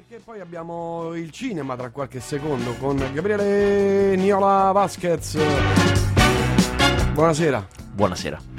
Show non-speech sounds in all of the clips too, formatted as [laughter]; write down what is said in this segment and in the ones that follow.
perché poi abbiamo il cinema tra qualche secondo con Gabriele Niola Vasquez. Buonasera. Buonasera.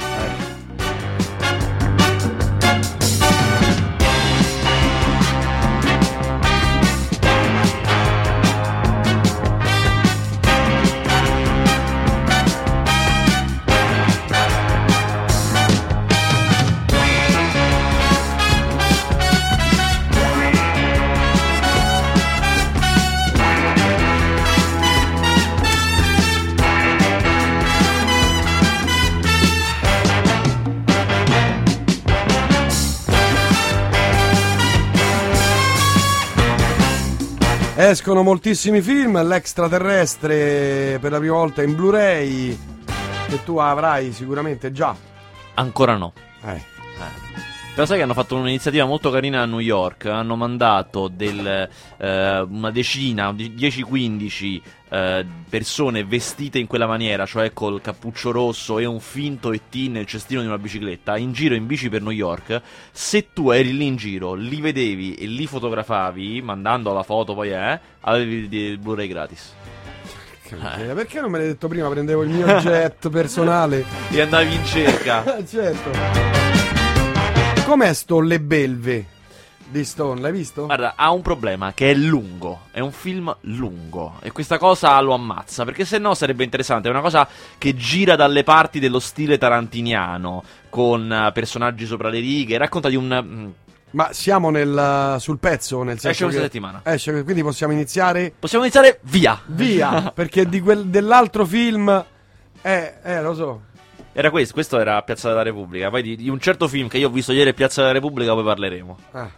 Escono moltissimi film, l'extraterrestre per la prima volta in Blu-ray che tu avrai sicuramente già. Ancora no. Eh. Però sai che hanno fatto un'iniziativa molto carina a New York, hanno mandato del, eh, una decina, 10-15 eh, persone vestite in quella maniera, cioè col cappuccio rosso e un finto ET nel cestino di una bicicletta, in giro in bici per New York. Se tu eri lì in giro, li vedevi e li fotografavi, mandando la foto poi eh, avevi il Blu-ray gratis. Eh. Perché non me l'hai detto prima? Prendevo il mio [laughs] jet personale. E andavi in cerca. [laughs] certo. Com'è sto Le Belve di Stone? L'hai visto? Guarda, ha un problema che è lungo. È un film lungo. E questa cosa lo ammazza. Perché se no sarebbe interessante. È una cosa che gira dalle parti dello stile tarantiniano. Con uh, personaggi sopra le righe. Racconta di un. mm, Ma siamo nel, sul pezzo, nel senso Esce questa settimana. Esce, quindi possiamo iniziare Possiamo iniziare via. via, [laughs] perché di quel, dell'altro film... Eh, eh, lo so. Era questo, questo era Piazza della Repubblica. Poi di, di un certo film che io ho visto ieri Piazza della Repubblica, poi parleremo. Ah.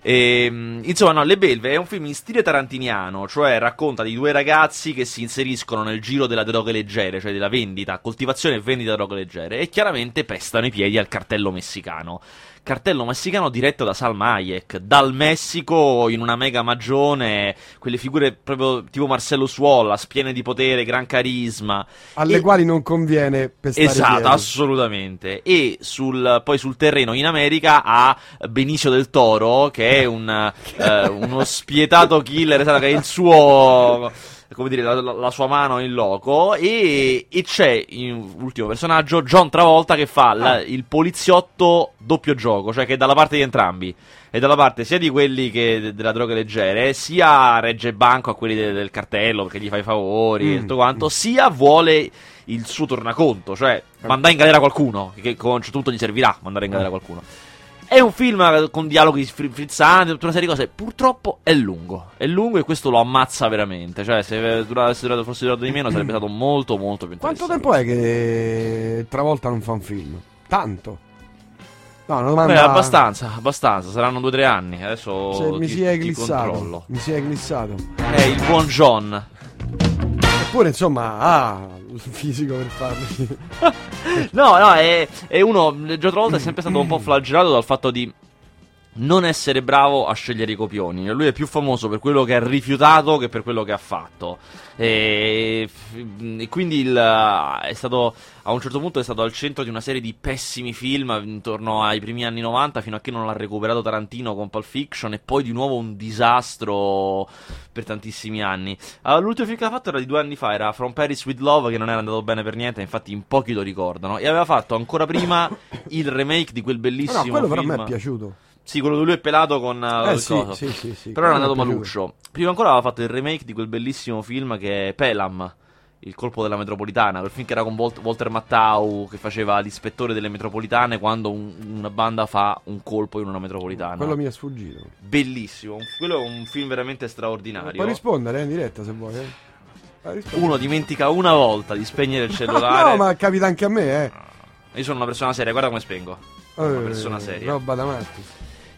E, insomma, no, Le Belve è un film in stile tarantiniano, cioè racconta di due ragazzi che si inseriscono nel giro della droghe leggere, cioè della vendita, coltivazione e vendita di droghe leggere, e chiaramente pestano i piedi al cartello messicano. Cartello messicano diretto da Salma Hayek, dal Messico in una mega magione, quelle figure proprio tipo Marcello Suolas, piene di potere, gran carisma. Alle E- quali non conviene pestare Esatto, piedi. assolutamente. E sul, poi sul terreno in America ha Benicio del Toro, che è un, [laughs] eh, uno spietato killer, che è il suo. Come dire, la, la- la sua mano in loco. E, e c'è in ultimo personaggio John Travolta che fa la- il poliziotto doppio gioco, cioè che è dalla parte di entrambi. È dalla parte sia di quelli che de- della droga leggere, sia regge banco a quelli de- del cartello perché gli fa i favori e Mm, tutto quanto, sia vuole il suo tornaconto, cioè mandare in galera qualcuno, che certo punto gli servirà mandare in galera qualcuno. È un film eh, con dialoghi fri- frizzanti, tutta una serie di cose. Purtroppo è lungo. È lungo e questo lo ammazza veramente. Cioè, se eh, avesse durato, fosse durato di meno, sarebbe stato [clears throat] molto, molto più Quanto interessante. tempo è che Travolta non fa un film? Tanto. No, una domanda... Beh, abbastanza, abbastanza. Saranno due o tre anni. Adesso Se mi ti- si è glissato. controllo. Mi si è glissato. È il buon John. Eppure, insomma, ha il fisico per farlo. [laughs] No, no, è, è uno. Gio Travolta è sempre stato un po' [clears throat] flagellato dal fatto di non essere bravo a scegliere i copioni. Lui è più famoso per quello che ha rifiutato che per quello che ha fatto. E, e quindi il- è stato. A un certo punto è stato al centro di una serie di pessimi film intorno ai primi anni 90 fino a che non l'ha recuperato Tarantino con Pulp Fiction e poi di nuovo un disastro per tantissimi anni. Ah, l'ultimo film che ha fatto era di due anni fa, era From Paris with Love, che non era andato bene per niente, infatti in pochi lo ricordano. E aveva fatto ancora prima [coughs] il remake di quel bellissimo no, quello però a film. me è piaciuto. Sì, quello dove lui è pelato con Eh il sì, sì, sì, sì. Però era andato maluccio. Prima ancora aveva fatto il remake di quel bellissimo film che è Pelam. Il colpo della metropolitana, quel film che era con Walt- Walter Mattau che faceva l'ispettore delle metropolitane quando un- una banda fa un colpo in una metropolitana. Quello mi è sfuggito. Bellissimo, quello è un film veramente straordinario. Puoi rispondere eh, in diretta se vuoi. Eh. Rispondi. Uno dimentica una volta di spegnere il cellulare. no, ma capita anche a me, eh. Io sono una persona seria, guarda come spengo. Una Eh, persona seria. Roba da matti.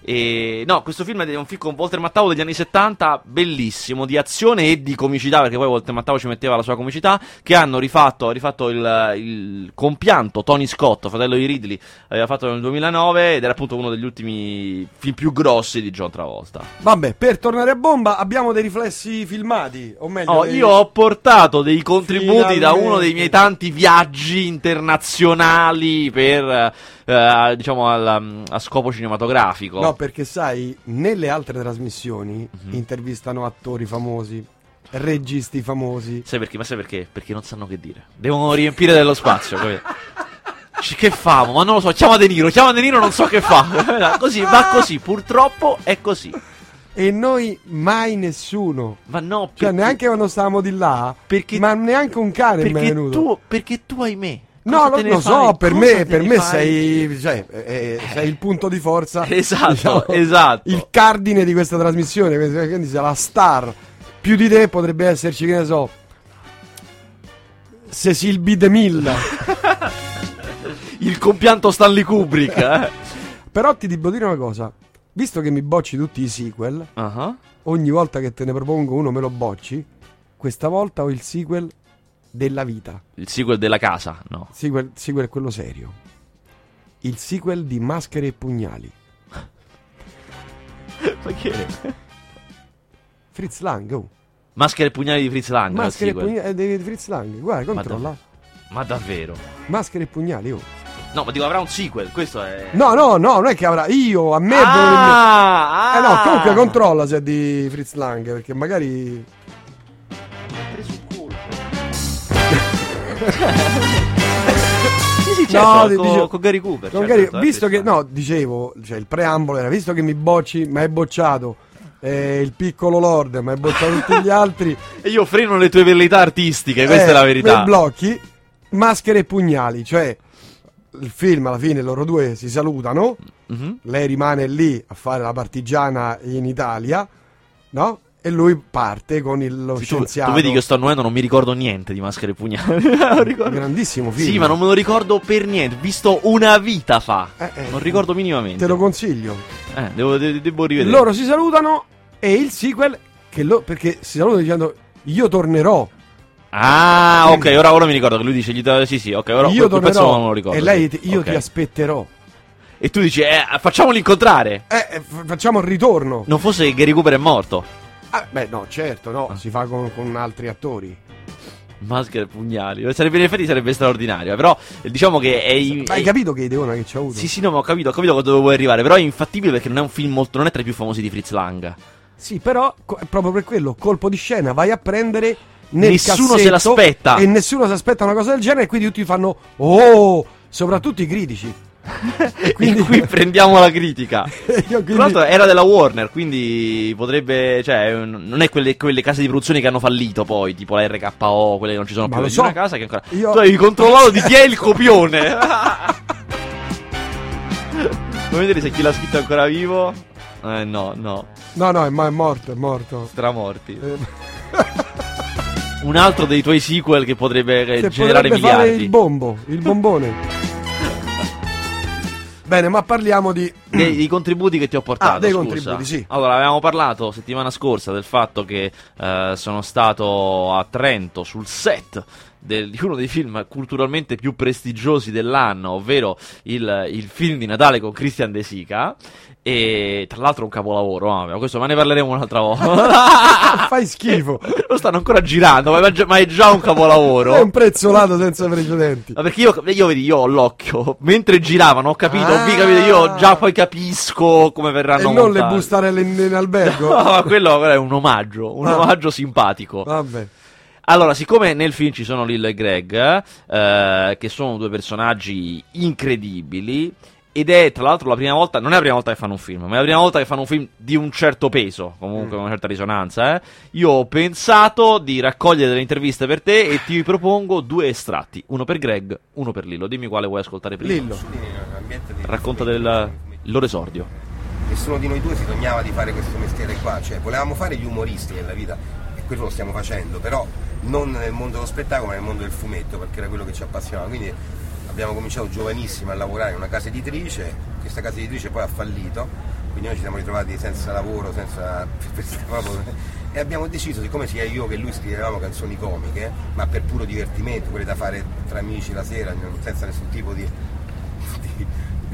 E no, questo film è un film con Walter Mattau degli anni 70, bellissimo, di azione e di comicità, perché poi Walter Mattau ci metteva la sua comicità, che hanno rifatto, rifatto il, il compianto Tony Scott, fratello di Ridley, aveva fatto nel 2009 ed era appunto uno degli ultimi film più grossi di John Travolta. Vabbè, per tornare a bomba abbiamo dei riflessi filmati, o meglio... Oh, dei- io ho portato dei contributi da Finalmente. uno dei miei tanti viaggi internazionali per, eh, diciamo, al- a scopo cinematografico. No, No, perché sai, nelle altre trasmissioni Mhm. intervistano attori famosi, registi famosi. Sai perché? Ma sai perché? Perché non sanno che dire. Devono riempire dello spazio? Ci- Che famo? Ma non lo so, chiama De Niro, chiama De Niro, non so che fa. così, va così, purtroppo è così. E noi mai nessuno. Ma no, Cioè, perché- neanche quando stavamo di là, Perché- ma neanche un cane mi è perché venuto. tu, perché tu hai me. No, lo, lo so, per Cosa me, per me sei, cioè, eh, sei il punto di forza. [laughs] Esatto, esatto. Il cardine di questa trasmissione, quindi sei la star. Più di te potrebbe esserci, che ne so, Cecil B. DeMille. Il compianto Stanley Kubrick. eh. [laughs] Però ti devo dire una cosa. Visto che mi bocci tutti i sequel, Ah, ogni volta che te ne propongo uno me lo bocci, questa volta ho il sequel della vita. Il sequel della casa, no. Sequel, sequel è quello serio. Il sequel di Maschere e Pugnali. [laughs] Ma che? Fritz Lang, oh. Maschere e pugnali di Fritz Lang. il Maschere e sequel. Pugnali eh, di Fritz Lang. Guarda, Ma controlla. Ma davvero? Maschere e Pugnali, oh. No, ma dico avrà un sequel, questo è... No, no, no, non è che avrà. Io, a me. devono- Ah, Eh no, ah. comunque controlla se è di Fritz Lang, perché magari. Sì, sì, certo, No, con, dicevo- con Gary Cooper. Con certo, Gary- è visto che, no, dicevo, cioè il preambolo era, visto che mi bocci, ma hai bocciato eh, il piccolo Lord, ma hai bocciato [laughs] tutti gli altri, E io freno le tue velleità artistiche, questa eh, è la verità. Mi blocchi, maschere e pugnali, cioè il film alla fine loro due si salutano, Mhm. lei rimane lì a fare la partigiana in Italia, no? E lui parte con il, lo Sì, tu, scienziato. tu vedi che io sto annuendo, non mi ricordo niente di Maschere e Pugnali. [laughs] Grandissimo film. Sì, ma non me lo ricordo per niente. Visto una vita fa. Eh, eh, non ricordo minimamente. Te lo consiglio. Eh, devo, de- devo rivedere. Loro si salutano e il sequel che lo, perché si salutano dicendo io tornerò. Ah, ok, ora, ora mi ricordo che lui dice. Gli da- sì, sì, ok, ora io quel pezzo tornerò non lo ricordo. e lei sì. io Ok. ti aspetterò. E tu dici, eh, facciamoli incontrare. Eh, eh, f- facciamo il ritorno. Non fosse che Gary Cooper è morto. Ah, beh, no, certo, no, Ah. si fa con, con altri attori. Maschere e pugnali. Sarebbe, in effetti sarebbe straordinario. Però eh, diciamo che è. Ma hai è- capito che ideona che c'ha avuto? Sì, sì, no, ma ho capito, ho capito dove vuoi arrivare. Però è infattibile perché non è un film molto. Non è tra i più famosi di Fritz Lang. Sì, però co- è proprio per quello, colpo di scena, vai a prendere Nessuno se l'aspetta. E nessuno si aspetta una cosa del genere e quindi tutti fanno "Oh!", soprattutto i critici. [laughs] Quindi- qui prendiamo la critica. [laughs] Io Tra quindi- l'altro era della Warner, quindi potrebbe. Cioè, non è quelle, quelle case di produzione che hanno fallito poi, tipo la RKO, quelle che non ci sono Ma più. lo so. una casa che ancora. Io- Tu hai controllato di chi è il copione. [laughs] Vuoi vedere se chi l'ha scritto è ancora vivo? Eh no, no, No, no, è, ma è morto, è morto. stramorti. Eh, Un altro dei tuoi sequel che potrebbe che generare potrebbe miliardi. il bombo, il bombone. Bene, ma parliamo di dei, dei contributi che ti ho portato. Ah, dei scusa. contributi, sì. Allora, avevamo parlato settimana scorsa del fatto che eh, sono stato a Trento sul set del- di uno dei film culturalmente più prestigiosi dell'anno, ovvero il, il film di Natale con Christian De Sica. E tra l'altro un capolavoro, ah, ma questo ma ne parleremo un'altra volta. [laughs] Fai schifo. [laughs] Lo stanno ancora girando, ma è già, ma è già un capolavoro. È un prezzolato senza precedenti. Ma perché io, io vedi, io ho l'occhio. Mentre giravano, ho capito, Ah. vi capite, io già poi capisco come E verranno non le montati. bustarelle in, in [laughs] albergo. No, ma quello, quello è un omaggio, un Ah. omaggio simpatico. Vabbè. Allora, siccome nel film ci sono Lil e Greg, eh, che sono due personaggi incredibili, ed è tra l'altro la prima volta, non è la prima volta che fanno un film, ma è la prima volta che fanno un film di un certo peso, comunque con una certa risonanza, eh. Io ho pensato di raccogliere delle interviste per te e ti propongo due estratti, uno per Greg, uno per Lillo. Dimmi quale vuoi ascoltare prima. Lillo. Racconta del loro esordio. Nessuno di noi due si sognava di fare questo mestiere qua, cioè volevamo fare gli umoristi nella vita e quello lo stiamo facendo, però non nel mondo dello spettacolo ma nel mondo del fumetto perché era quello che ci appassionava. Quindi abbiamo cominciato giovanissimi a lavorare in una casa editrice, questa casa editrice poi ha fallito, quindi noi ci siamo ritrovati senza lavoro, senza [laughs] e abbiamo deciso, siccome sia io che lui scrivevamo canzoni comiche, ma per puro divertimento, quelle da fare tra amici la sera, senza nessun tipo di,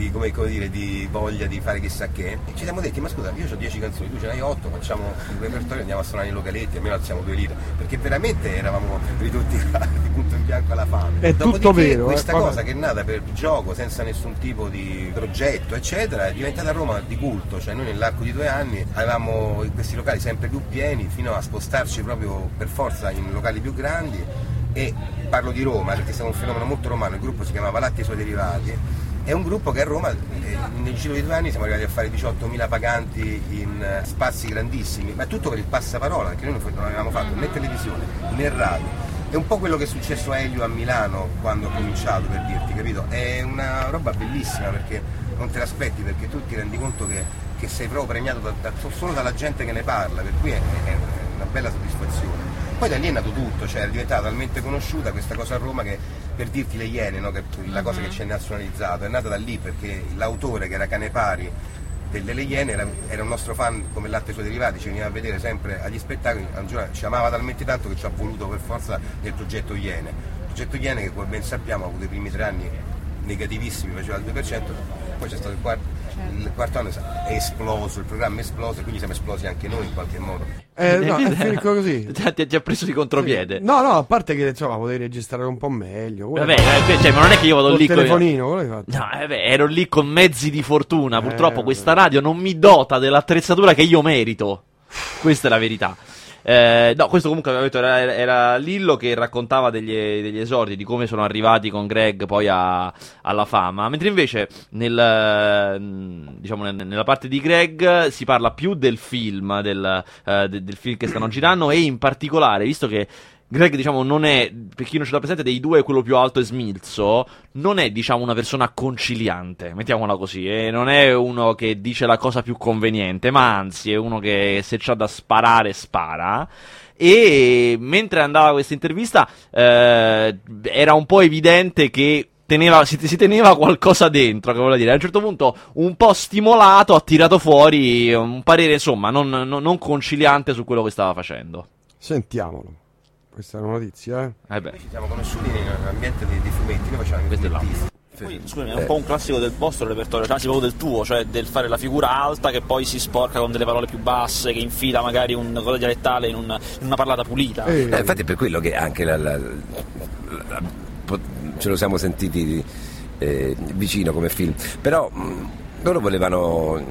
di- come, come dire, di voglia di fare chissà che. E ci siamo detti, ma scusa, io ho 10 canzoni, tu ce n'hai 8, facciamo un repertorio, andiamo a suonare i localetti, almeno alziamo due lire, perché veramente eravamo ridotti [laughs] di punto in bianco alla fame. È tutto Dopodiché, vero, eh, Questa poi- cosa che è nata per gioco, senza nessun tipo di progetto, eccetera, è diventata a Roma di culto, cioè noi nell'arco di due anni avevamo questi locali sempre più pieni, fino a spostarci proprio per forza in locali più grandi e parlo di Roma perché siamo un fenomeno molto romano, il gruppo si chiamava Latti e i suoi derivati, è un gruppo che a Roma eh, nel giro di due anni siamo arrivati a fare 18.000 paganti in eh, spazi grandissimi, ma tutto per il passaparola, perché noi non non avevamo fatto né televisione né radio. È un po' quello che è successo a Elio a Milano quando ho cominciato per dirti, capito? È una roba bellissima perché non te l'aspetti, perché tu ti rendi conto che, che sei proprio premiato da- da- solo dalla gente che ne parla, per cui è, è una bella soddisfazione. Poi da lì è nato tutto, cioè è diventata talmente conosciuta questa cosa a Roma che per dirti le Iene, no, che è la cosa che ci è nazionalizzato, è nata da lì perché l'autore che era Canepari delle Iene era, era un nostro fan come latte suoi derivati, ci veniva a vedere sempre agli spettacoli, ci amava talmente tanto che ci ha voluto per forza nel progetto Iene. Il progetto Iene che come ben sappiamo ha avuto i primi tre anni negativissimi, faceva il 2%, poi c'è stato il quarto, il quarto anno è esploso, il programma è esploso e quindi siamo esplosi anche noi in qualche modo. Eh, no, [laughs] è finito così. Ti ha- ti ha preso di contropiede. No, no, a parte che insomma potevi registrare un po' meglio. Vabbè, eh, cioè, ma non è che io vado lì con telefonino, quello hai fatto. No, eh beh, ero lì con mezzi di fortuna. Purtroppo Eh, questa radio non mi dota dell'attrezzatura che io merito. Questa è la verità. Eh, no, questo comunque detto era, era Lillo che raccontava degli, degli esordi, di come sono arrivati con Greg poi a- alla fama. Mentre invece nel, eh, diciamo, nel- nella parte di Greg si parla più del film, del, eh, de- del film che stanno girando e in particolare, visto che Greg, diciamo, non è, per chi non ce l'ha presente, dei due quello più alto e smilzo, non è, diciamo, una persona conciliante, mettiamola così, e non è uno che dice la cosa più conveniente, ma anzi è uno che se c'ha da sparare, spara. E mentre andava questa intervista, eh, era un po' evidente che teneva- si, si teneva qualcosa dentro, che dire, a un certo punto, un po' stimolato, ha tirato fuori un parere, insomma, non, non- non conciliante su quello che stava facendo. Sentiamolo. Questa è una notizia, eh. Eh beh. Ci siamo conosciuti in un ambiente di, di fumetti, noi facevamo i Questo è fumettisti. Poi, scusami, è un po' un classico del vostro repertorio, cioè anzi proprio del tuo, cioè del fare la figura alta che poi si sporca con delle parole più basse, che infila magari un cosa dialettale in, un- in una parlata pulita. Eh, Eh, infatti è per quello che anche la- la- la- ce lo siamo sentiti eh, vicino come film. Però mh, loro volevano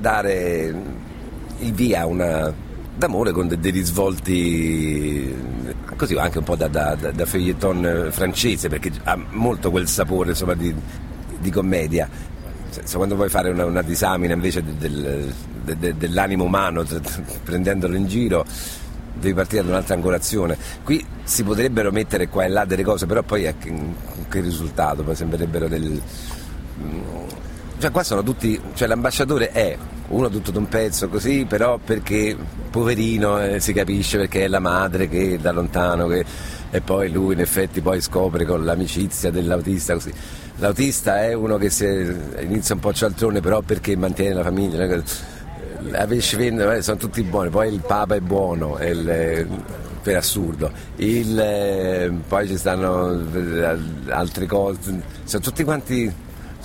dare il via a una d'amore con de- dei risvolti così anche un po' da, da, da- feuilleton eh, francese perché ha molto quel sapore insomma di, di commedia. Senza, quando vuoi fare una, una disamina invece de- del- de- de- dell'animo umano prendendolo in giro devi partire da un'altra angolazione. Qui si potrebbero mettere qua e là delle cose però poi che, risultato? Poi sembrerebbero del cioè qua sono tutti, cioè l'ambasciatore è uno tutto d'un pezzo così, però perché poverino eh, si capisce perché è la madre che da lontano che, e poi lui in effetti poi scopre con l'amicizia dell'autista così. L'autista è uno che si, inizia un po' cialtrone però perché mantiene la famiglia. La pesce vende, eh, sono tutti buoni, poi il Papa è buono, è il, eh, per assurdo. Il, eh, poi ci stanno eh, altre cose, sono tutti quanti,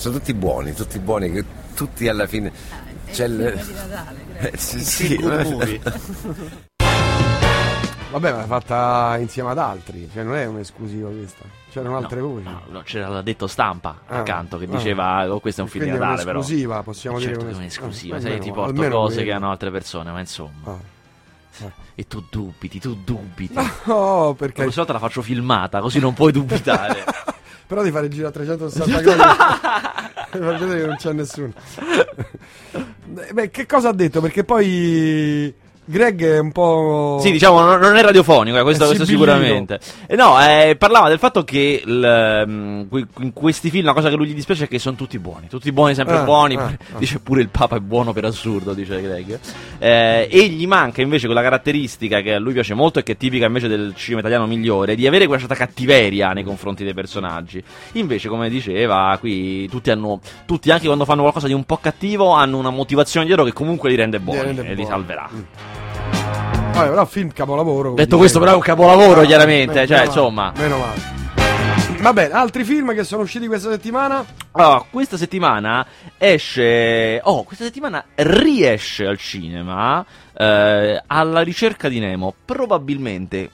sono tutti buoni, tutti buoni, che tutti alla fine... C'è il, Eh, [laughs] sì, sì, [laughs] Vabbè, ma l'ha fatta insieme ad altri, cioè non è un'esclusiva questa. C'erano altre voci. No, no, c'era l'addetto stampa Ah, accanto che ah. diceva oh, questo è un film di è Natale però un'esclusiva, possiamo certo dire che è un'es- un'esclusiva ah, sai ti porto cose quello. che hanno altre persone ma insomma Ah. e tu dubiti tu dubiti [laughs] Oh, perché... la prossima volta la faccio filmata così non puoi dubitare Però di fare il giro a 360 gradi [laughs] vedere che non c'è nessuno. Beh, che cosa ha detto? Perché poi Greg è un po'... Sì, diciamo, non, non è radiofonico, eh, questo, È questo sicuramente. E no, eh, parlava del fatto che il, mm, in questi film la cosa che lui gli dispiace è che sono tutti buoni, tutti buoni, sempre Ah, buoni. ah, [laughs] ah. Dice pure il Papa è buono per assurdo, dice Greg. Eh, e gli manca invece quella caratteristica che a lui piace molto e che è tipica invece del cinema italiano migliore, di avere quella certa cattiveria nei confronti dei personaggi. Invece, come diceva, qui tutti hanno, tutti anche quando fanno qualcosa di un po' cattivo, hanno una motivazione dietro che comunque li rende buoni rende e li buoni. salverà. Mm. Vabbè, però film capolavoro. Detto questo, però è un capolavoro, Ah, chiaramente, meno cioè, male, insomma. Meno male. Va bene, altri film che sono usciti questa settimana? Allora, questa settimana esce. Oh, questa settimana riesce al cinema. eh, alla ricerca di Nemo. Probabilmente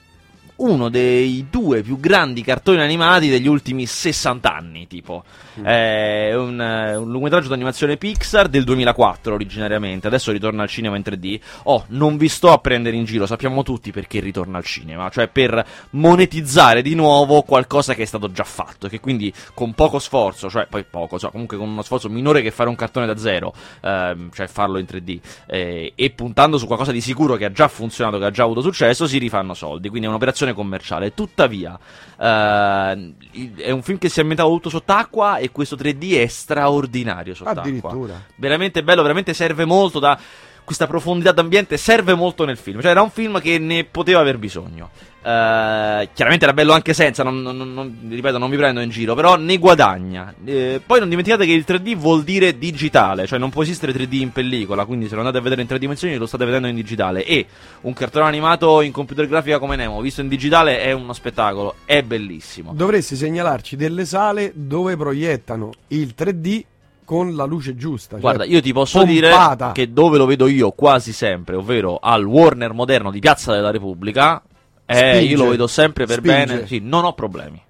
uno dei due più grandi cartoni animati degli ultimi 60 anni, tipo. È un, eh, un lungometraggio d'animazione Pixar del 2004 originariamente, adesso ritorna al cinema in 3D. Oh, non vi sto a prendere in giro, sappiamo tutti perché ritorna al cinema, cioè per monetizzare di nuovo qualcosa che è stato già fatto che quindi con poco sforzo, cioè poi poco, cioè comunque con uno sforzo minore che fare un cartone da zero, ehm, cioè farlo in 3D, eh, e puntando su qualcosa di sicuro che ha già funzionato, che ha già avuto successo, si rifanno soldi, quindi è un'operazione commerciale. Tuttavia, eh, è un film che si è ambientato tutto sott'acqua e questo 3D è straordinario sott'acqua. Addirittura. Veramente bello, veramente serve molto da questa profondità d'ambiente serve molto nel film. Cioè, era un film che ne poteva aver bisogno. Eh, chiaramente era bello anche senza, non, non- non- ripeto, non vi prendo in giro, però ne guadagna. Eh, poi non dimenticate che il 3D vuol dire digitale, cioè non può esistere 3D in pellicola, quindi se lo andate a vedere in tre dimensioni lo state vedendo in digitale. E un cartone animato in computer grafica come Nemo, visto in digitale, è uno spettacolo, è bellissimo. Dovresti segnalarci delle sale dove proiettano il 3D con la luce giusta. cioè Guarda, io ti posso pompata. dire che dove lo vedo io quasi sempre, ovvero al Warner moderno di Piazza della Repubblica, eh, io lo vedo sempre per Spinge. bene, sì, non ho problemi.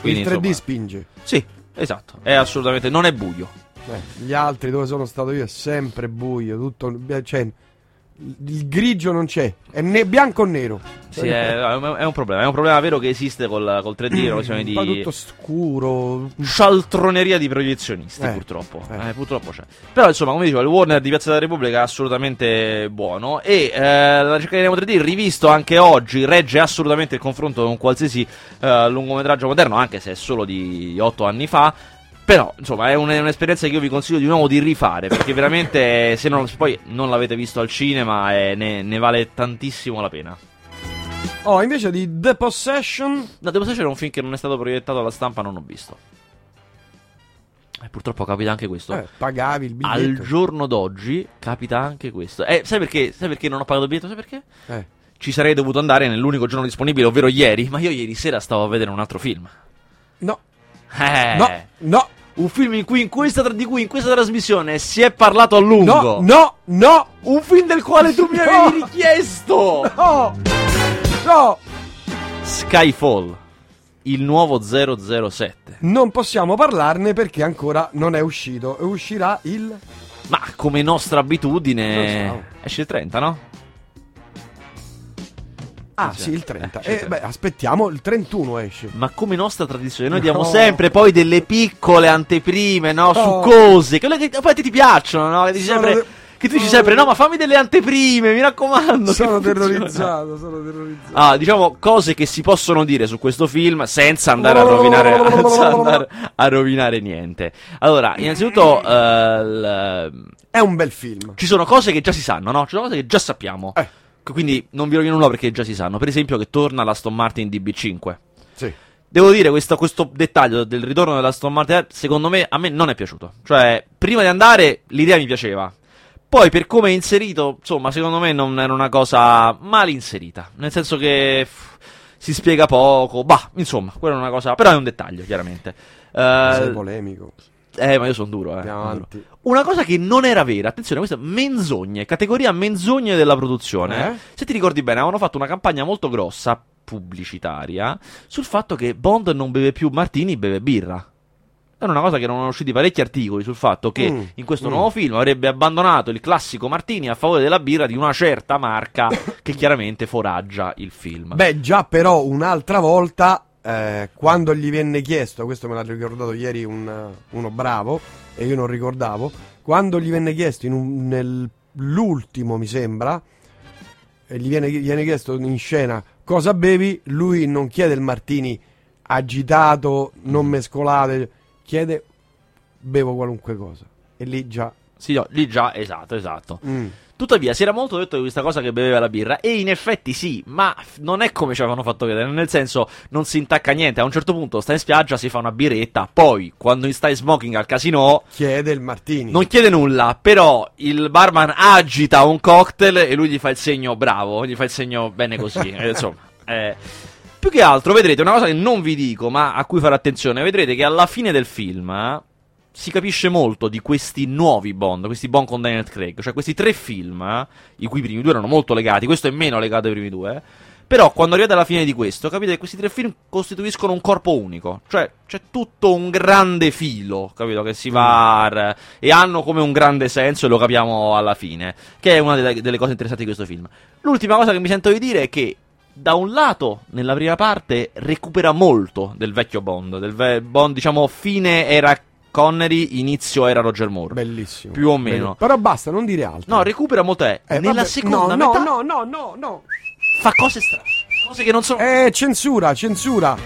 Quindi, il 3D insomma, spinge. Sì, esatto, è assolutamente, non è buio. Eh, gli altri dove sono stato io è sempre buio, tutto, cioè, il grigio non c'è, è né bianco o nero. Sì, è, è un problema, è un problema vero che esiste col, col 3D, una questione di tutto scuro. scialtroneria di proiezionisti, Eh, purtroppo. eh. Eh, purtroppo c'è. Però, insomma, come dicevo, il Warner di Piazza della Repubblica è assolutamente buono. E eh, la ricerca di Nemo 3D, rivisto anche oggi, regge assolutamente il confronto con qualsiasi eh, lungometraggio moderno, anche se è solo di 8 anni fa. Però, insomma, è, un- è un'esperienza che io vi consiglio di nuovo di rifare. Perché veramente, se non, poi non l'avete visto al cinema, eh, ne, ne vale tantissimo la pena. Oh, invece di The Possession, No, devo sapere, è un film che non è stato proiettato alla stampa, non ho visto. E purtroppo capita anche questo. eh, pagavi il Al biglietto. giorno d'oggi capita anche questo. Eh, sai perché? Sai perché non ho pagato il biglietto? Sai perché? Eh, Ci sarei dovuto andare nell'unico giorno disponibile, ovvero ieri. Ma io ieri sera stavo a vedere un altro film. no, Eh, no, no, Un film in cui in questa, di cui in questa trasmissione si è parlato a lungo. no, no, no, Un film del quale tu mi No. avevi richiesto. no, no. Skyfall. Il nuovo 007. Non possiamo parlarne perché ancora non è uscito. E uscirà il. Ma come nostra abitudine. Esce il 30, no? Ah, Sì. sì, il 30. Eh, Eh, beh, aspettiamo, il 31 esce. Ma come nostra tradizione, noi No. diamo sempre poi delle piccole anteprime, no? Su Oh. cose, quelle che poi a te ti piacciono, no? Che, dici Sono sempre, de- che tu dici sono- sempre, no, ma fammi delle anteprime, mi raccomando. Sono che terrorizzato, sono terrorizzato. Ah, diciamo cose che si possono dire su questo film senza andare a rovinare, [laughs] senza andare a rovinare niente. Allora, innanzitutto, eh, l- È un bel film. ci sono cose che già si sanno, no? Ci sono cose che già sappiamo. Eh. Quindi non vi rovino nulla perché già si sanno. Per esempio, che torna l'Aston Martin DB5. Sì. Devo dire, questo, questo dettaglio del ritorno della Aston Martin, secondo me, a me non è piaciuto. Cioè, prima di andare, l'idea mi piaceva. Poi, per come è inserito, insomma, secondo me non era una cosa mal inserita. Nel senso che pff, si spiega poco. Bah, insomma, quella è una cosa. Però è un dettaglio, chiaramente. Eh, Sei polemico. Eh, ma io sono duro, eh. Andiamo duro. avanti. Una cosa che non era vera, attenzione, questa è menzogne, categoria menzogne della produzione. Eh? Se ti ricordi bene, avevano fatto una campagna molto grossa, pubblicitaria, sul fatto che Bond non beve più martini, beve birra. Era una cosa che erano usciti parecchi articoli sul fatto che Mm, in questo mm. nuovo film avrebbe abbandonato il classico martini a favore della birra di una certa marca [laughs] che chiaramente foraggia il film. Beh, già però un'altra volta, eh, quando gli venne chiesto, questo me l'ha ricordato ieri un- uno bravo, e io non ricordavo, quando gli venne chiesto un- nell'ultimo, mi sembra, gli viene, gli viene chiesto in scena cosa bevi, lui non chiede il martini agitato, non mescolato, chiede bevo qualunque cosa. E lì già... Sì, no, lì già, esatto, esatto. mm. Tuttavia, si era molto detto di questa cosa che beveva la birra, e in effetti sì, ma non è come ci avevano fatto vedere, nel senso, non si intacca niente. A un certo punto sta in spiaggia, si fa una birretta, poi, quando sta in smoking al casino, Chiede il martini. non chiede nulla, però il barman agita un cocktail e lui gli fa il segno bravo, gli fa il segno bene così. e [laughs] insomma, eh, Più che altro, vedrete una cosa che non vi dico, ma a cui fare attenzione. Vedrete che alla fine del film si capisce molto di questi nuovi Bond, questi Bond con Daniel Craig. Cioè, questi tre film, eh, i cui primi due erano molto legati, questo è meno legato ai primi due. eh. Però quando arrivate alla fine di questo, capite che questi tre film costituiscono un corpo unico. Cioè, c'è tutto un grande filo, capito? Che si va. a- e hanno come un grande senso, e lo capiamo alla fine. Che è una delle, delle cose interessanti di questo film. L'ultima cosa che mi sento di dire è che. Da un lato, nella prima parte, recupera molto del vecchio Bond. Del ve- Bond, diciamo, fine era Connery, inizio era Roger Moore. Bellissimo. Più o meno. Bello. Però basta, non dire altro. No, recupera molto. eh. Nella vabbè, seconda no, metà No, no, no, no, fa cose strane. Cose che non sono. no. Eh, censura, censura.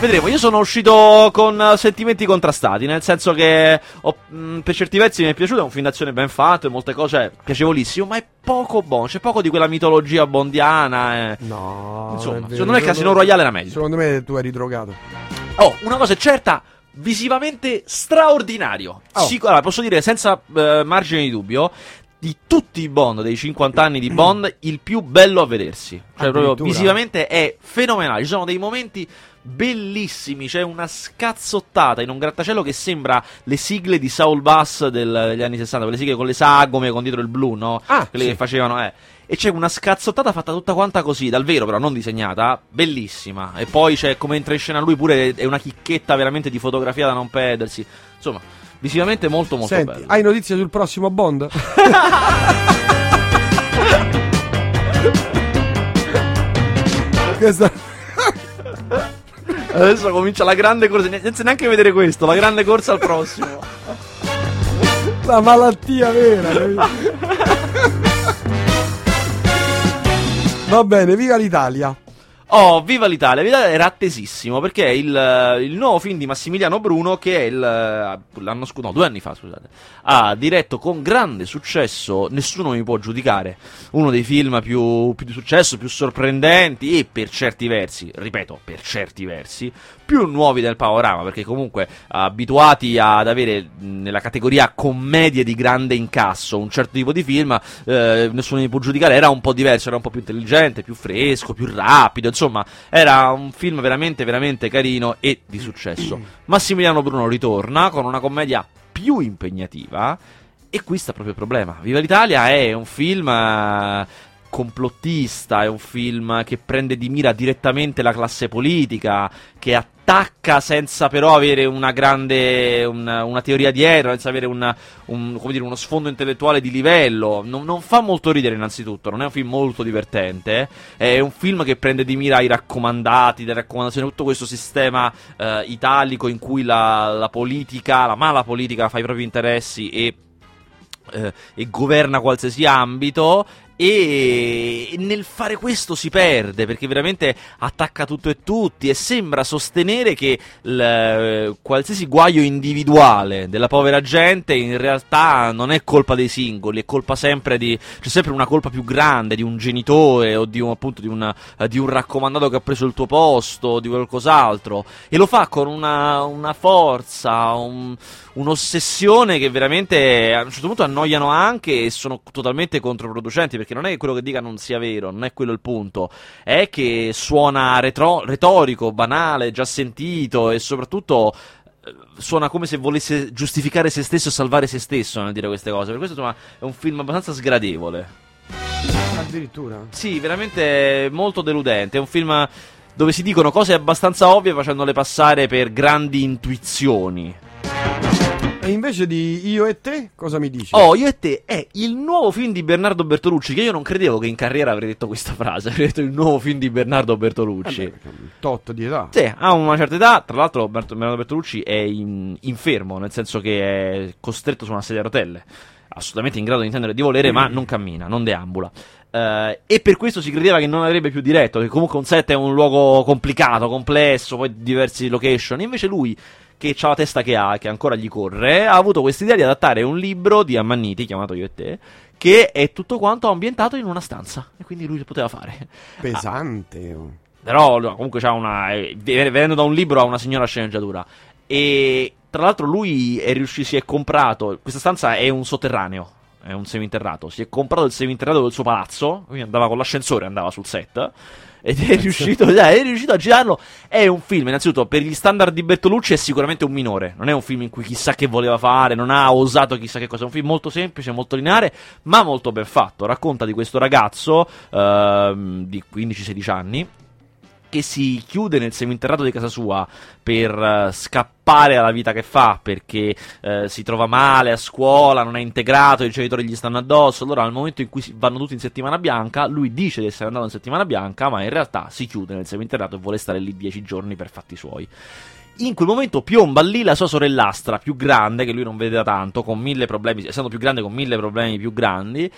Vedremo, io sono uscito con sentimenti contrastati, nel senso che ho- mh, per certi versi mi è piaciuto, è un film d'azione ben fatto e molte cose piacevolissimo, ma è poco buono, c'è poco di quella mitologia bondiana. eh. No. Insomma, è secondo me secondo- Casino Royale era meglio. Secondo me tu eri drogato. Oh, una cosa è certa, visivamente straordinario. Oh. Sic- allora, posso dire senza eh, margine di dubbio, di tutti i Bond, dei 50 anni di Bond, il più bello a vedersi. Cioè, proprio visivamente è fenomenale. Ci sono dei momenti bellissimi. C'è una scazzottata in un grattacielo che sembra le sigle di Saul Bass del- degli anni 60, quelle sigle con le sagome, con dietro il blu, no? Ah, quelle sì. che facevano, eh. E c'è una scazzottata fatta tutta quanta così, dal vero però, non disegnata, bellissima. E poi c'è come entra in scena lui pure, è una chicchetta veramente di fotografia da non perdersi. Insomma, visivamente molto molto Senti, bello. hai notizie sul prossimo Bond? [laughs] Questa... Adesso comincia la grande corsa, senza neanche vedere questo, la grande corsa al prossimo. La malattia vera. [laughs] Va bene, viva l'Italia. Oh, viva l'Italia! L'Italia era attesissimo perché è il, il nuovo film di Massimiliano Bruno che è il, eh, l'anno scorso, no, due anni fa, scusate, ha diretto con grande successo Nessuno mi può giudicare. Uno dei film più, più di successo, più sorprendenti e per certi versi, ripeto, per certi versi, più nuovi del panorama perché comunque abituati ad avere nella categoria commedie di grande incasso un certo tipo di film, eh, Nessuno mi può giudicare, era un po' diverso, era un po' più intelligente, più fresco, più rapido, insomma, era un film veramente, veramente carino e di successo. [clears throat] Massimiliano Bruno ritorna con una commedia più impegnativa e qui sta proprio il problema. Viva l'Italia è un film eh, complottista, è un film che prende di mira direttamente la classe politica, che attacca senza però avere una grande una, una teoria dietro, senza avere una- un- dire, uno sfondo intellettuale di livello. Non, non fa molto ridere innanzitutto, non è un film molto divertente, è un film che prende di mira i raccomandati, le raccomandazioni, tutto questo sistema eh, italico in cui la, la politica, la mala politica fa i propri interessi e eh, e governa qualsiasi ambito e nel fare questo si perde perché veramente attacca tutto e tutti e sembra sostenere che il- qualsiasi guaio individuale della povera gente in realtà non è colpa dei singoli, è colpa sempre di c'è sempre una colpa più grande di un genitore o di un, appunto di un, eh, di un raccomandato che ha preso il tuo posto o di qualcos'altro. E lo fa con una, una forza, un- un'ossessione che veramente a un certo punto annoiano anche e sono totalmente controproducenti perché non è che quello che dica non sia vero, non è quello il punto, è che suona retro- retorico, banale, già sentito e soprattutto eh, suona come se volesse giustificare se stesso e salvare se stesso nel dire queste cose. Per questo insomma è un film abbastanza sgradevole. Addirittura. Sì, veramente molto deludente. È un film dove si dicono cose abbastanza ovvie facendole passare per grandi intuizioni. E invece di Io e te, cosa mi dici? Oh, io e te è il nuovo film di Bernardo Bertolucci. Che io non credevo che in carriera avrei detto questa frase. Avrei detto il nuovo film di Bernardo Eh Bertolucci. beh, perché un tot di età. Sì, ha una certa età. Tra l'altro, Bernardo Bertolucci è in- infermo, nel senso che è costretto su una sedia a rotelle. Assolutamente in grado di intendere di volere, ma non cammina, non deambula. Eh, e per questo si credeva che non avrebbe più diretto. Che comunque un set è un luogo complicato, complesso, poi diversi location. Invece lui, che ha la testa che ha, che ancora gli corre, ha avuto questa idea di adattare un libro di Ammanniti, chiamato Io e te, che è tutto quanto ambientato in una stanza. E quindi lui lo poteva fare. [laughs] Pesante. oh. Però comunque c'ha una. eh, venendo da un libro a una signora sceneggiatura. E tra l'altro lui è riuscito, si è comprato. Questa stanza è un sotterraneo. è un seminterrato, si è comprato il seminterrato del suo palazzo, quindi andava con l'ascensore, andava sul set ed è riuscito, è riuscito a girarlo. È un film, innanzitutto, per gli standard di Bertolucci è sicuramente un minore. Non è un film in cui chissà che voleva fare, non ha osato chissà che cosa. È un film molto semplice, molto lineare, ma molto ben fatto. Racconta di questo ragazzo ehm, di 15-16 anni che si chiude nel seminterrato di casa sua per uh, scappare alla vita che fa perché uh, si trova male a scuola, non è integrato, i genitori gli stanno addosso. Allora, al momento in cui vanno tutti in settimana bianca, lui dice di essere andato in settimana bianca, ma in realtà si chiude nel seminterrato e vuole stare lì dieci giorni per fatti suoi. In quel momento piomba lì la sua sorellastra più grande, che lui non vede da tanto, con mille problemi, essendo più grande con mille problemi più grandi,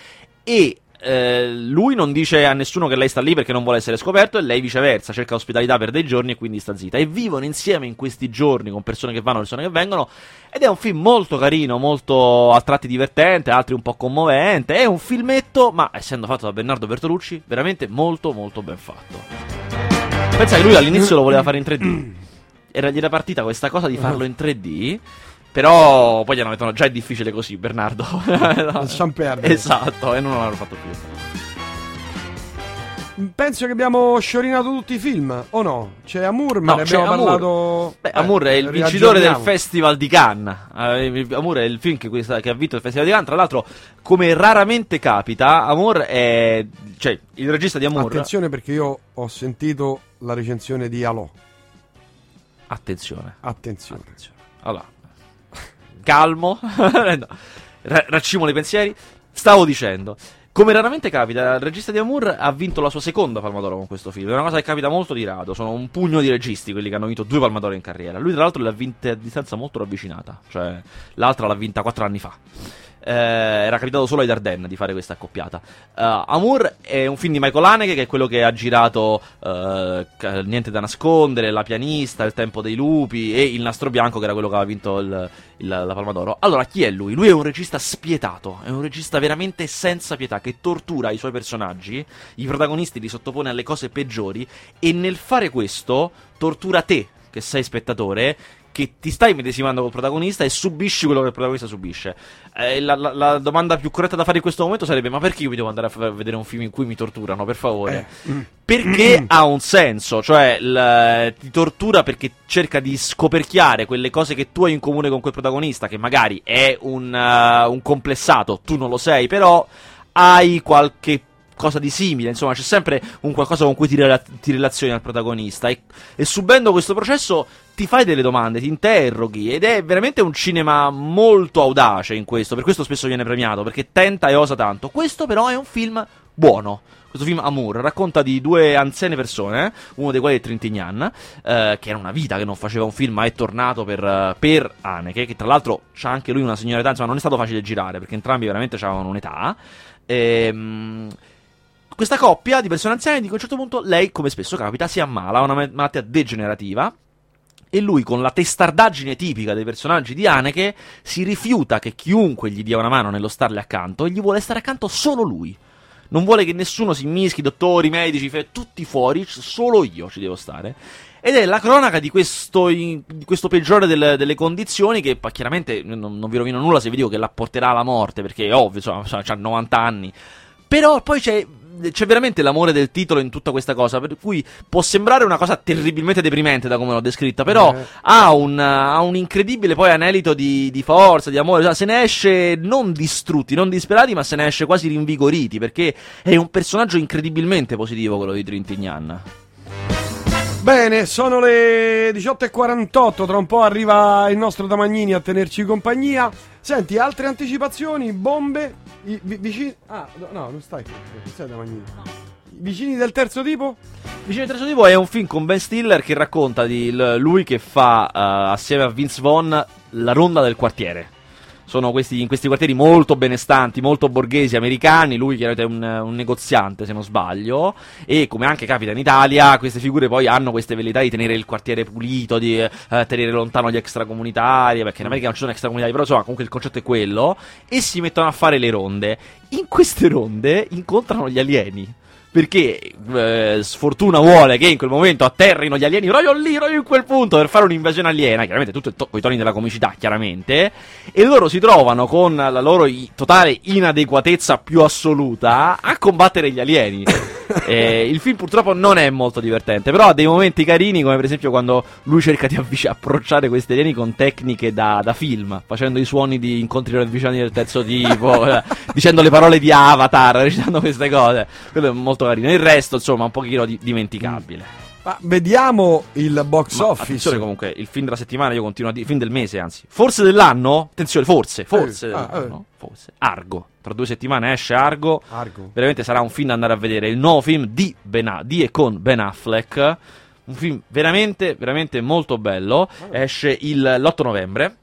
e eh, lui non dice a nessuno che lei sta lì perché non vuole essere scoperto e lei viceversa cerca ospitalità per dei giorni e quindi sta zitta e vivono insieme in questi giorni con persone che vanno e persone che vengono ed è un film molto carino, molto a tratti divertente, altri un po' commovente, è un filmetto ma essendo fatto da Bernardo Bertolucci veramente molto molto ben fatto. Pensa che lui all'inizio lo voleva fare in 3D. Era, gli era partita questa cosa di farlo in 3D però poi gli hanno detto: già è difficile così, Bernardo. [laughs] Lasciamo perdere. Esatto, e non l'hanno fatto più. Penso che abbiamo sciorinato tutti i film, o no? C'è Amour, ma No, ne abbiamo Amour. parlato. Beh, Eh, Amour è il vincitore del. Festival di Cannes. Eh, Amour è il film che, che ha vinto il Festival di Cannes. Tra l'altro, come raramente capita, Amour è. cioè, il regista di Amour. Attenzione perché io ho sentito la recensione di Alò. Attenzione. Attenzione. Attenzione. Allora, calmo, [laughs] raccimo i pensieri. Stavo dicendo, come raramente capita, il regista di Amour ha vinto la sua seconda Palma d'Oro con questo film. È una cosa che capita molto di rado. Sono un pugno di registi quelli che hanno vinto due Palma d'Oro in carriera. Lui, tra l'altro, le ha vinte a distanza molto ravvicinata. Cioè, l'altra l'ha vinta quattro anni fa. Eh, era capitato solo ai Dardenne di fare questa accoppiata. Eh, Amour è un film di Michael Haneke, che è quello che ha girato ca- Niente da nascondere, La pianista, Il tempo dei lupi e Il nastro bianco, che era quello che aveva vinto il- il- la Palma d'Oro. Allora, chi è lui? Lui è un regista spietato, è un regista veramente senza pietà, che tortura i suoi personaggi, i protagonisti li sottopone alle cose peggiori e nel fare questo tortura te, che sei spettatore, che ti stai medesimando col protagonista e subisci quello che il protagonista subisce. Eh, la, la- la domanda più corretta da fare in questo momento sarebbe: ma perché io mi devo andare a fa- vedere un film in cui mi torturano? Per favore. Perché [clears throat] ha un senso, cioè l- ti tortura perché cerca di scoperchiare quelle cose che tu hai in comune con quel protagonista, che magari è un, uh, un complessato, tu non lo sei, però hai qualche cosa di simile, insomma c'è sempre un qualcosa con cui ti, rela- ti relazioni al protagonista e, e subendo questo processo ti fai delle domande, ti interroghi ed è veramente un cinema molto audace in questo, per questo spesso viene premiato, perché tenta e osa tanto. Questo però è un film buono. Questo film Amour racconta di due anziane persone, uno dei quali è Trintignan, eh, che era una vita che non faceva un film, ma è tornato per, eh, per Haneke, che tra l'altro c'ha anche lui una signora età, insomma non è stato facile girare, perché entrambi veramente avevano un'età. Ehm, questa coppia di persone anziane, di cui a un certo punto lei, come spesso capita, si ammala, ha una ma- malattia degenerativa. E lui, con la testardaggine tipica dei personaggi di Haneke, si rifiuta che chiunque gli dia una mano nello starle accanto e gli vuole stare accanto solo lui. Non vuole che nessuno si mischi, dottori, medici, tutti fuori, solo io ci devo stare. Ed è la cronaca di questo, di questo peggiore del- delle condizioni che chiaramente non, non vi rovino nulla se vi dico che la porterà alla morte, perché è ovvio, insomma, ha 90 anni. Però poi c'è, c'è veramente l'amore del titolo in tutta questa cosa, per cui può sembrare una cosa terribilmente deprimente da come l'ho descritta, però Eh. ha, un, ha un incredibile poi anelito di, di forza, di amore, cioè, se ne esce non distrutti, non disperati, ma se ne esce quasi rinvigoriti, perché è un personaggio incredibilmente positivo quello di Trintignan. Bene, sono le 18.48, tra un po' arriva il nostro Damagnini a tenerci compagnia. Senti, altre anticipazioni, bombe, i, vi- vicini... Ah, no, no, non stai qui, non stai Damagnini. Vicini del terzo tipo? Vicino al terzo tipo è un film con Ben Stiller che racconta di lui che fa eh, assieme a Vince Vaughn la ronda del quartiere. Sono questi, in questi quartieri molto benestanti, molto borghesi americani. Lui chiaramente è un, un negoziante, se non sbaglio. E come anche capita in Italia, queste figure poi hanno queste velleità di tenere il quartiere pulito, di eh, tenere lontano gli extracomunitari. Perché in America non ci sono extracomunitari, però insomma, comunque il concetto è quello. E si mettono a fare le ronde. In queste ronde incontrano gli alieni perché eh, sfortuna vuole che in quel momento atterrino gli alieni proprio lì, proprio in quel punto per fare un'invasione aliena, chiaramente tutto to- con i toni della comicità, chiaramente, e loro si trovano con la loro i- totale inadeguatezza più assoluta a combattere gli alieni. Eh, il film purtroppo non è molto divertente, però ha dei momenti carini, come per esempio quando lui cerca di avvic- approcciare questi alieni con tecniche da, da film, facendo i suoni di incontri ravvicinati del terzo tipo, [laughs] eh, dicendo le parole di Avatar, [laughs] recitando queste cose. Quello è molto carino. Il resto, insomma, un pochino di- dimenticabile. Ma vediamo il box Ma office. attenzione comunque, il film della settimana io continuo a dire, film del mese anzi, forse dell'anno, attenzione, forse, forse, Eh, ah, dell'anno, forse, Argo, tra due settimane esce Argo, Argo. veramente sarà un film da andare a vedere, il nuovo film di, ben di e con Ben Affleck, un film veramente, veramente molto bello, esce il, l'8 novembre,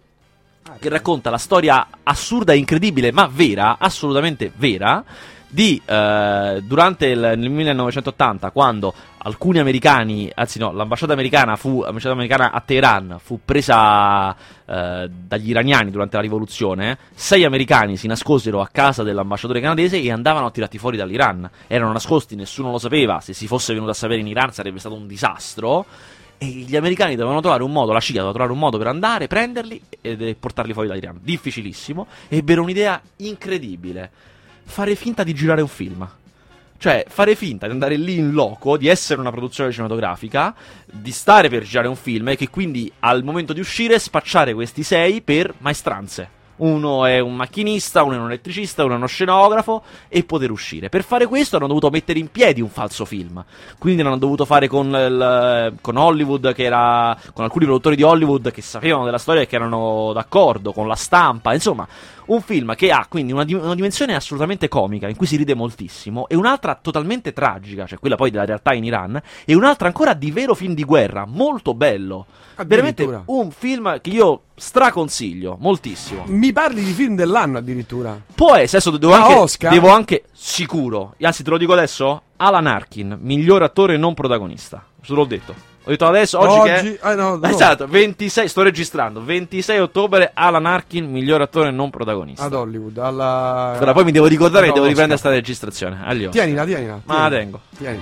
che racconta la storia assurda e incredibile, ma vera, assolutamente vera, di eh, durante il nel 1980 quando alcuni americani, anzi no, l'ambasciata americana fu l'ambasciata americana a Teheran fu presa eh, dagli iraniani durante la rivoluzione, sei americani si nascosero a casa dell'ambasciatore canadese e andavano tirati fuori dall'Iran. Erano nascosti, nessuno lo sapeva, se si fosse venuto a sapere in Iran sarebbe stato un disastro. E gli americani dovevano trovare un modo, la CIA doveva trovare un modo per andare, prenderli e portarli fuori dall'Iran. Difficilissimo. Ebbero un'idea incredibile. Fare finta di girare un film. Cioè, fare finta di andare lì in loco, di essere una produzione cinematografica, di stare per girare un film e che quindi al momento di uscire spacciare questi sei per maestranze. Uno è un macchinista, uno è un elettricista, uno è uno scenografo e poter uscire. Per fare questo hanno dovuto mettere in piedi un falso film. Quindi l'hanno dovuto fare con, il- con Hollywood, che era. con alcuni produttori di Hollywood che sapevano della storia e che erano d'accordo, con la stampa, insomma. Un film che ha quindi una, una dimensione assolutamente comica, in cui si ride moltissimo, e un'altra totalmente tragica, cioè quella poi della realtà in Iran, e un'altra ancora di vero film di guerra, molto bello. Veramente un film che io straconsiglio, moltissimo. Mi parli di film dell'anno addirittura. Essere, adesso devo anche, Oscar? devo anche, sicuro, anzi te lo dico adesso, Alan Arkin, miglior attore non protagonista. Se l'ho detto. Ho detto adesso, oggi, che è... eh, no, no. Esatto, 26, sto registrando, 26 ottobre, Alan Arkin, miglior attore non protagonista. Ad Hollywood, alla... Allora, poi mi devo ricordare che devo riprendere sta registrazione. Aglio. Tienila, tienila. Ma la tienila. tengo. Tieni.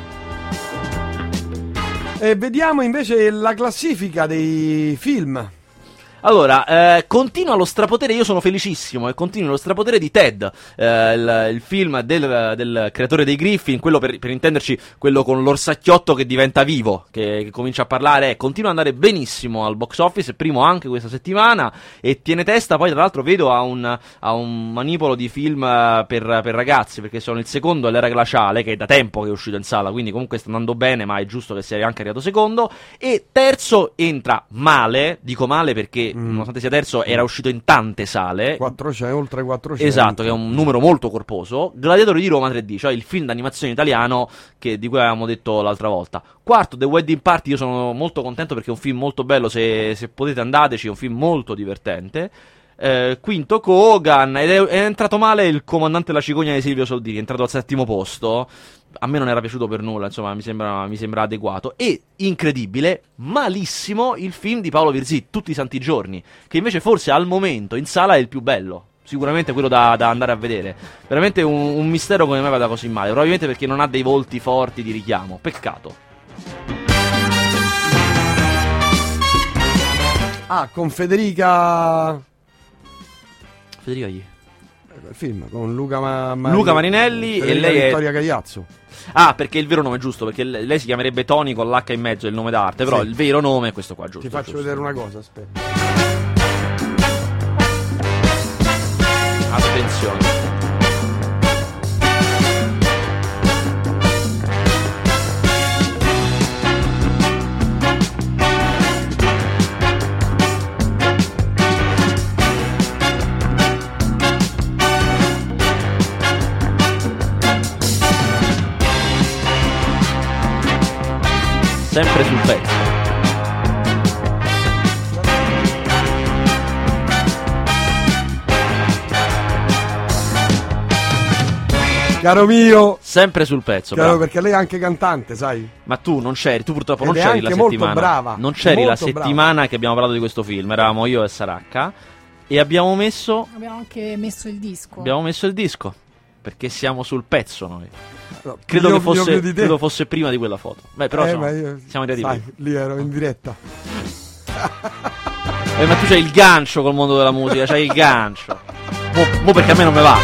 E vediamo invece la classifica dei film. Allora, eh, continua lo strapotere, io sono felicissimo, e continua lo strapotere di Ted, eh, il, il film del, del creatore dei Griffin, quello per, per intenderci, quello con l'orsacchiotto che diventa vivo, che, che comincia a parlare, eh, continua ad andare benissimo al box office, primo anche questa settimana, e tiene testa, poi tra l'altro vedo a un, a un manipolo di film eh, per, per ragazzi, perché sono il secondo è l'era glaciale, che è da tempo che è uscito in sala, quindi comunque sta andando bene, ma è giusto che sia anche arrivato secondo, e terzo entra male, dico male perché nonostante sia terzo era uscito in tante sale, 400, oltre 400. Esatto, che è un numero molto corposo. Gladiatori di Roma 3D, cioè il film d'animazione italiano che- di cui avevamo detto l'altra volta. Quarto, The Wedding Party, io sono molto contento perché è un film molto bello, se, se potete andateci, è un film molto divertente. Eh, quinto, Kogan, ed è, è entrato male il comandante della cicogna di Silvio Soldini, è entrato al settimo posto. A me non era piaciuto per nulla, insomma, mi sembra, mi sembra adeguato. E, incredibile, malissimo il film di Paolo Virzì, Tutti i Santi Giorni, che invece forse al momento in sala è il più bello sicuramente quello da, da andare a vedere. Veramente un, un mistero come mai vada così male. Probabilmente perché non ha dei volti forti di richiamo. Peccato. Ah, con Federica... Federica chi? Il film con Luca, Ma- Luca Marinelli e Federica lei è- Vittoria Cagliazzo. Ah, perché è il vero nome è giusto. Perché le- lei si chiamerebbe Tony con l'H in mezzo, è il nome d'arte. Però Sì. il vero nome è questo qua, giusto? Ti faccio giusto. vedere una cosa, aspetta. Attenzione. Sempre sul pezzo. Caro mio, Sempre sul pezzo. caro, bravo. perché lei è anche cantante, sai? Ma tu non c'eri, tu purtroppo non Ed è c'eri la settimana. brava, Non c'eri la settimana che abbiamo parlato di questo film. Eravamo io e Saracca. E abbiamo messo. Abbiamo anche messo il disco. Abbiamo messo il disco. perché siamo sul pezzo noi. No, Credo, io- che fosse, credo fosse prima di quella foto. Beh, però Eh, ma io- siamo arrivati sai, lì. ero in diretta. Eh, ma tu c'hai il gancio col mondo della musica, c'hai il gancio. Mo, mo perché a me non me va.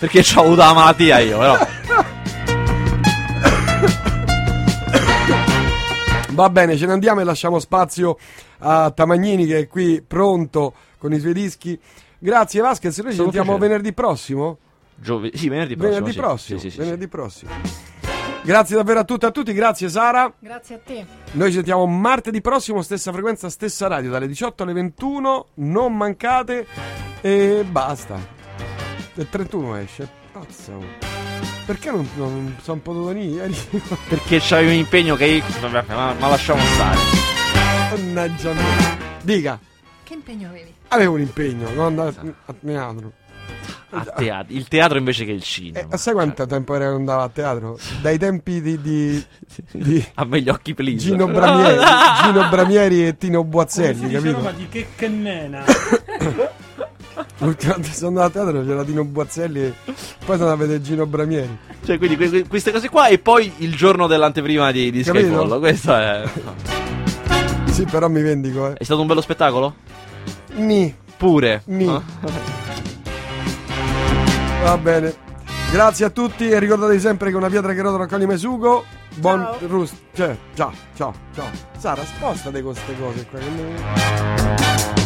perché ho avuto la malattia io, però. Va bene, ce ne andiamo e lasciamo spazio a Tamagnini che è qui pronto con i suoi dischi. Grazie Vasquez, noi ci sentiamo piacere. venerdì prossimo. Giove- sì, venerdì prossimo. venerdì sì. prossimo. Sì, sì, sì, venerdì prossimo. Grazie davvero a tutti e a tutti, grazie Sara. Grazie a te. Noi ci sentiamo martedì prossimo, stessa frequenza, stessa radio, dalle 18 alle 21. Non mancate e basta. Il 31 esce. Pazza. oh. Perché non, non sono potuto venire. [laughs] Perché c'avevi un impegno che io... Vabbè, ma, ma lasciamo stare. Mannaggia me. Dica, Che impegno avevi? avevo un impegno, non andare a teatro. A teatro. Il teatro invece che il cinema. Eh, sai quanto tempo era andavo a teatro? Dai tempi di, di- [laughs] di A me gli occhi please. Gino, Bramieri, [laughs] Gino Bramieri e Tino Come Boazzelli, si dice a Roma, capito? di che che nena. [coughs] L'ultima volta sono andato a teatro c'era Tino Boazzelli e poi sono andato a vedere Gino Bramieri. Cioè, quindi que- que- queste cose qua e poi il giorno dell'anteprima di, di? Skyfall. Questo è... Sì, però mi vendico, eh. È stato un bello spettacolo? Ni, Pure. ni. Ah. [laughs] Va bene. Grazie a tutti e ricordatevi sempre che una pietra che rotola raccoglie mesugo. Buon Ciao. rust. Cioè, ciao, ciao, ciao. Sara, spostate con queste cose qua. che